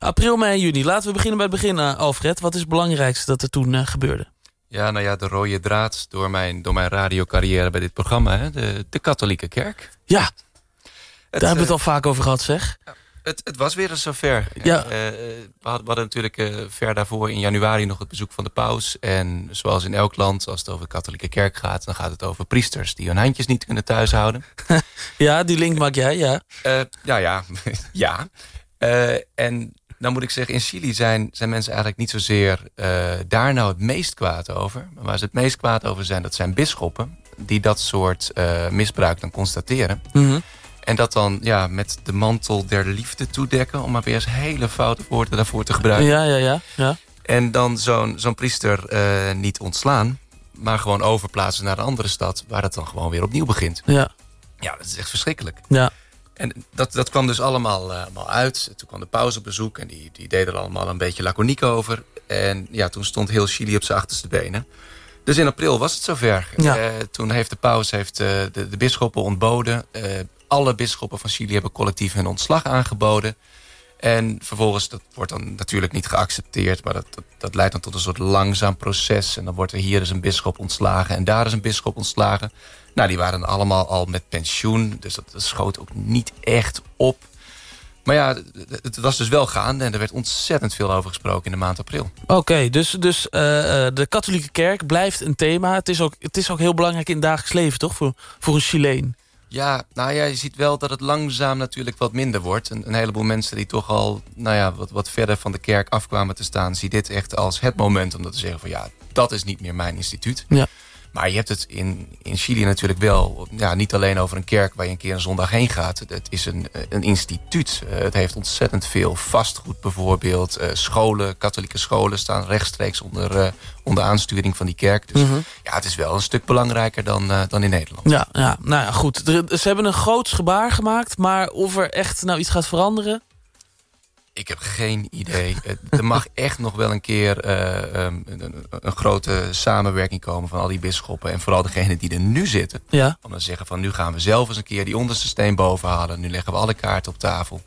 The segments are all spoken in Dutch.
April, mei, juni. Laten we beginnen bij het begin, uh, Alfred. Wat is het belangrijkste dat er toen uh, gebeurde? Ja, nou ja, de rode draad door mijn, door mijn radiocarrière bij dit programma. Hè? De, de katholieke kerk. Ja, het, daar hebben we het al vaak over gehad, zeg. Het, het was weer eens zover. Ja. we, hadden, we hadden natuurlijk ver daarvoor in januari nog het bezoek van de paus. En zoals in elk land, als het over de katholieke kerk gaat... dan gaat het over priesters die hun handjes niet kunnen thuishouden. ja, die link maak jij, ja. ja, ja, ja. Uh, en dan moet ik zeggen, in Chili zijn, zijn mensen eigenlijk niet zozeer uh, daar nou het meest kwaad over. Maar waar ze het meest kwaad over zijn, dat zijn bisschoppen... die dat soort uh, misbruik dan constateren. Mm -hmm. En dat dan ja, met de mantel der liefde toedekken... om maar weer eens hele foute woorden daarvoor te gebruiken. Ja, ja, ja. ja. En dan zo'n zo'n priester niet ontslaan... maar gewoon overplaatsen naar een andere stad... waar het dan gewoon weer opnieuw begint. Ja. Ja, dat is echt verschrikkelijk. Ja. En dat, dat kwam dus allemaal, uh, allemaal uit. Toen kwam de paus op bezoek en die, die deden er allemaal een beetje laconiek over. En ja, toen stond heel Chili op zijn achterste benen. Dus in april was het zover. Ja. Uh, toen heeft de paus heeft, uh, de, de bisschoppen ontboden. alle bisschoppen van Chili hebben collectief hun ontslag aangeboden. En vervolgens, dat wordt dan natuurlijk niet geaccepteerd... maar dat, dat, leidt dan tot een soort langzaam proces. En dan wordt er hier eens een bisschop ontslagen... en daar is een bisschop ontslagen. Nou, die waren allemaal al met pensioen. Dus dat, schoot ook niet echt op. Maar ja, het was dus wel gaande. En er werd ontzettend veel over gesproken in de maand april. Oké, dus, dus uh, de katholieke kerk blijft een thema. Het is ook, het is ook heel belangrijk in het dagelijks leven, toch? Voor, voor een Chileen. Ja, nou ja, je ziet wel dat het langzaam natuurlijk wat minder wordt. Een, een heleboel mensen die toch al nou ja, wat, wat verder van de kerk afkwamen te staan... zie dit echt als het moment om dat te zeggen van... ja, dat is niet meer mijn instituut. Ja. Maar je hebt het in, in Chili natuurlijk wel... Ja, niet alleen over een kerk waar je een keer een zondag heen gaat. Het is een, een instituut. Uh, het heeft ontzettend veel vastgoed bijvoorbeeld. Uh, scholen, katholieke scholen staan rechtstreeks onder, uh, onder aansturing van die kerk. Dus Mhm. ja, het is wel een stuk belangrijker dan, dan in Nederland. Ja, ja, nou ja, goed. Ze hebben een groot gebaar gemaakt. Maar of er echt nou iets gaat veranderen... Ik heb geen idee. Er mag echt nog wel een keer eh, um, een, grote samenwerking komen van al die bisschoppen. En vooral degenen die er nu zitten. Ja, Om dan te zeggen van nu gaan we zelf eens een keer die onderste steen boven halen. Nu leggen we alle kaarten op tafel.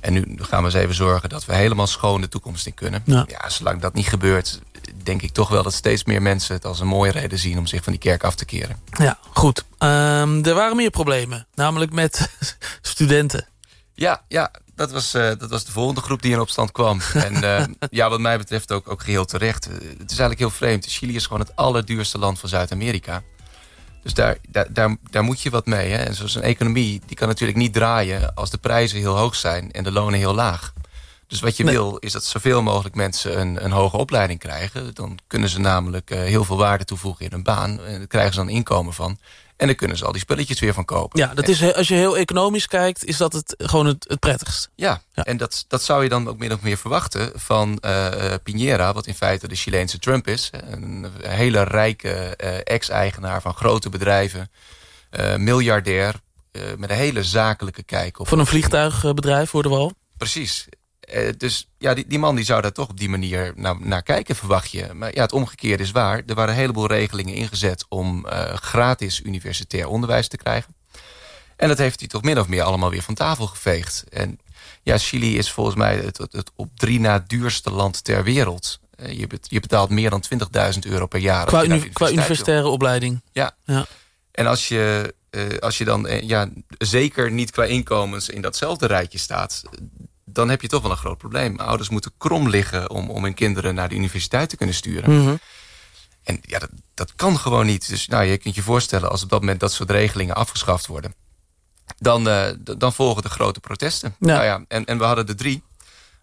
En nu gaan we eens even zorgen dat we helemaal schoon de toekomst in kunnen. Ja. zolang dat niet gebeurt, denk ik toch wel dat steeds meer mensen het als een mooie reden zien om zich van die kerk af te keren. ja goed. Ehm, er waren meer problemen. Namelijk met studenten. Ja, ja dat, was, eh, dat was de volgende groep die in opstand kwam. en eh, ja, wat mij betreft ook, ook geheel terecht. Eh, het is eigenlijk heel vreemd. Chili is gewoon het allerduurste land van Zuid-Amerika. Dus daar, daar, daar, daar moet je wat mee. Hè? En zo'n economie die kan natuurlijk niet draaien... als de prijzen heel hoog zijn en de lonen heel laag. Dus wat je Nee. wil is dat zoveel mogelijk mensen een, een hoge opleiding krijgen. Dan kunnen ze namelijk heel veel waarde toevoegen in hun baan. En daar krijgen ze dan inkomen van. En dan kunnen ze al die spulletjes weer van kopen. Ja, dat is, als je heel economisch kijkt, is dat het, gewoon het, het prettigst. Ja, Ja. en dat, dat zou je dan ook min of meer verwachten van eh, Piñera... wat in feite de Chileense Trump is. Een hele rijke eh, ex-eigenaar van grote bedrijven. miljardair, met een hele zakelijke kijk op... Van een vliegtuigbedrijf worden we al. Precies. Eh, dus ja, die, die man die zou daar toch op die manier naar, naar kijken, verwacht je. Maar ja, het omgekeerde is waar. Er waren een heleboel regelingen ingezet om eh, gratis universitair onderwijs te krijgen. En dat heeft hij toch min of meer allemaal weer van tafel geveegd. En ja, Chili is volgens mij het, het, het op drie na duurste land ter wereld. Eh, je, bet- je betaalt meer dan 20.000 euro per jaar. Qua, uni- wil. universitaire opleiding. Ja. Ja. En als je, als je dan ja, zeker niet qua inkomens in datzelfde rijtje staat... dan heb je toch wel een groot probleem. Ouders moeten krom liggen om, om hun kinderen naar de universiteit te kunnen sturen. Mhm. En ja, dat, dat kan gewoon niet. Dus nou, je kunt je voorstellen als op dat moment dat soort regelingen afgeschaft worden... dan, eh, dan volgen de grote protesten. Ja. Nou ja, en, en we hadden er drie.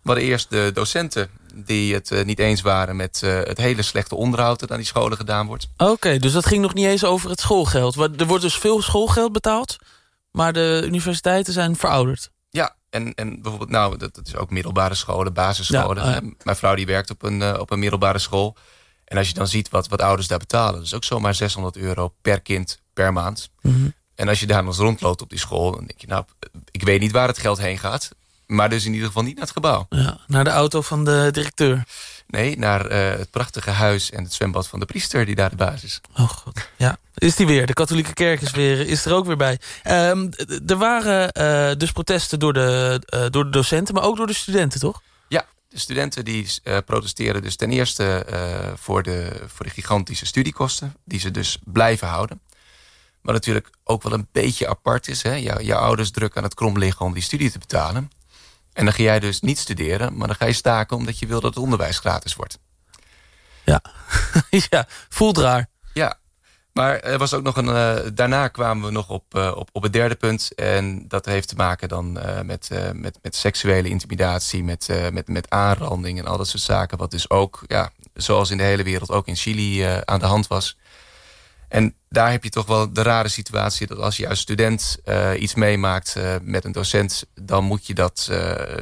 We hadden eerst de docenten die het eh, niet eens waren... met eh, het hele slechte onderhoud dat aan die scholen gedaan wordt. Oké, dus dat ging nog niet eens over het schoolgeld. Er wordt dus veel schoolgeld betaald, maar de universiteiten zijn verouderd. Ja, en, en bijvoorbeeld, nou, dat, dat is ook middelbare scholen, basisscholen. Ja. Mijn vrouw die werkt op een, eh, op een middelbare school. En als je dan ziet wat, wat ouders daar betalen... dat is ook zomaar 600 euro per kind per maand. Mhm. En als je daar dan eens rondloopt op die school... dan denk je, nou, ik weet niet waar het geld heen gaat... maar dus in ieder geval niet naar het gebouw. Ja, naar de auto van de directeur. Nee, naar eh, het prachtige huis en het zwembad van de priester... die daar de baas is. Oh god, ja. Is die weer. De katholieke kerk is, weer, is er ook weer bij. Ehm, er waren eh, dus protesten door de, eh, door de docenten, maar ook door de studenten, toch? Ja, De studenten die protesteren dus ten eerste voor, de, voor de gigantische studiekosten... die ze dus blijven houden. Maar natuurlijk ook wel een beetje apart is. Hè? Jou, jouw ouders druk aan het krom liggen om die studie te betalen. En dan ga jij dus niet studeren, maar dan ga je staken... omdat je wil dat het onderwijs gratis wordt. Ja, ja voelt raar. Ja, maar er was ook nog een. Uh, daarna kwamen we nog op, uh, op, op het derde punt. En dat heeft te maken dan uh, met, met, met seksuele intimidatie, met, met, met aanranding en al dat soort zaken. Wat dus ook, ja, zoals in de hele wereld, ook in Chili aan de hand was. En daar heb je toch wel de rare situatie dat als je als student iets meemaakt met een docent, dan moet je dat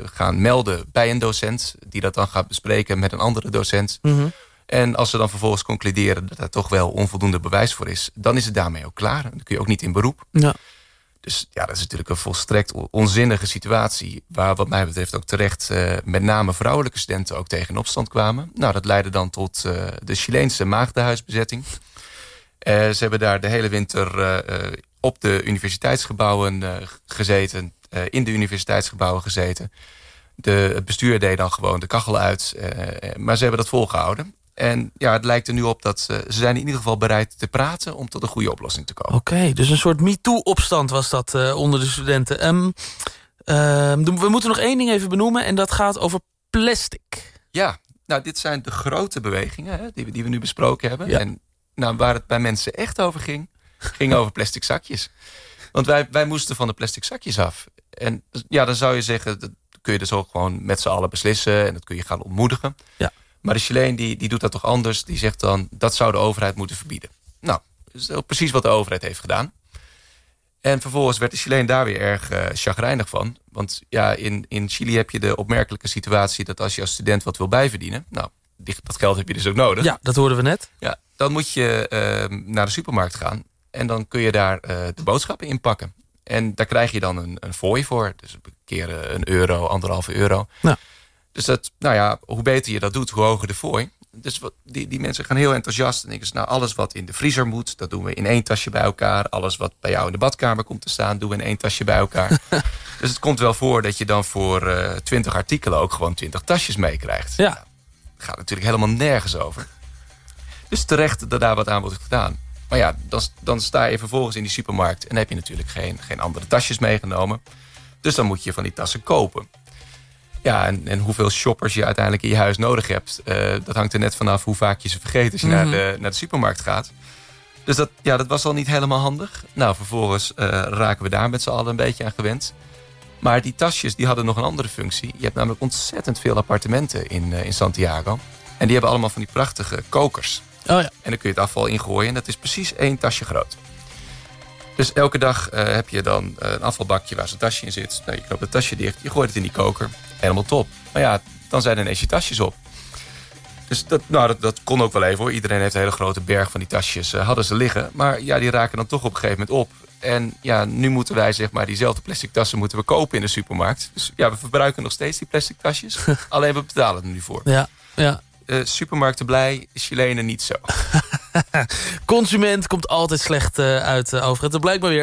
gaan melden bij een docent, die dat dan gaat bespreken met een andere docent. Mm -hmm. En als ze dan vervolgens concluderen dat er toch wel onvoldoende bewijs voor is... dan is het daarmee ook klaar. Dan kun je ook niet in beroep. Ja. Dus ja, dat is natuurlijk een volstrekt onzinnige situatie... waar wat mij betreft ook terecht uh, met name vrouwelijke studenten ook tegen in opstand kwamen. Nou, dat leidde dan tot uh, de Chileense maagdenhuisbezetting. Uh, ze hebben daar de hele winter op de universiteitsgebouwen gezeten... in de universiteitsgebouwen gezeten... De, het bestuur deed dan gewoon de kachel uit. maar ze hebben dat volgehouden. En ja, het lijkt er nu op dat ze, ze zijn in ieder geval bereid te praten... om tot een goede oplossing te komen. Oké, dus een soort MeToo-opstand was dat uh, onder de studenten. Um, uh, we moeten nog één ding even benoemen en dat gaat over plastic. Ja, nou dit zijn de grote bewegingen hè, die, we, die we nu besproken hebben. Ja. En nou, waar het bij mensen echt over ging, ging over plastic zakjes. Want wij, wij moesten van de plastic zakjes af. En ja, dan zou je zeggen, dat kun je dus ook gewoon met z'n allen beslissen... en dat kun je gaan ontmoedigen. Ja. Maar de Chileen die, die doet dat toch anders. Die zegt dan, dat zou de overheid moeten verbieden. Nou, dat is precies wat de overheid heeft gedaan. En vervolgens werd de Chileen daar weer erg uh, chagrijnig van. Want ja, in, in Chili heb je de opmerkelijke situatie... dat als je als student wat wil bijverdienen... nou, dat geld heb je dus ook nodig. Ja, dat hoorden we net. Ja, dan moet je uh, naar de supermarkt gaan. En dan kun je daar uh, de boodschappen inpakken. En daar krijg je dan een, een fooi voor. Dus een keer een euro, anderhalve euro. Nou. Dus dat, nou ja, hoe beter je dat doet, hoe hoger de fooi. Dus wat, die, die mensen gaan heel enthousiast. En denken ze, nou, alles wat in de vriezer moet, dat doen we in één tasje bij elkaar. Alles wat bij jou in de badkamer komt te staan, doen we in één tasje bij elkaar. dus het komt wel voor dat je dan voor uh, 20 artikelen ook gewoon 20 tasjes meekrijgt. Ja. Nou, gaat natuurlijk helemaal nergens over. Dus terecht dat daar wat aan wordt gedaan. Maar ja, dan, dan sta je vervolgens in die supermarkt... en heb je natuurlijk geen, geen andere tasjes meegenomen. Dus dan moet je van die tassen kopen. Ja, en, en hoeveel shoppers je uiteindelijk in je huis nodig hebt... Uh, dat hangt er net vanaf hoe vaak je ze vergeet als je mm -hmm. naar, de, naar de supermarkt gaat. Dus dat, ja, dat was al niet helemaal handig. Nou, vervolgens uh, raken we daar met z'n allen een beetje aan gewend. Maar die tasjes die hadden nog een andere functie. Je hebt namelijk ontzettend veel appartementen in, uh, in Santiago. En die hebben allemaal van die prachtige kokers. Oh ja. En dan kun je het afval ingooien. En dat is precies één tasje groot. Dus elke dag uh, heb je dan uh, een afvalbakje waar zo'n tasje in zit. Nou, je knoopt het tasje dicht, je gooit het in die koker. Helemaal top. Maar ja, dan zijn er ineens je tasjes op. Dus dat, nou, dat, dat kon ook wel even hoor. Iedereen heeft een hele grote berg van die tasjes. Uh, hadden ze liggen. Maar ja, die raken dan toch op een gegeven moment op. En ja, nu moeten wij zeg maar diezelfde plastic tassen moeten we kopen in de supermarkt. Dus ja, we verbruiken nog steeds die plastic tasjes. alleen we betalen er nu voor. Ja, ja. Uh, supermarkten blij, Chilenen niet zo. Consument komt altijd slecht uh, uit uh, over het. Blijkt maar weer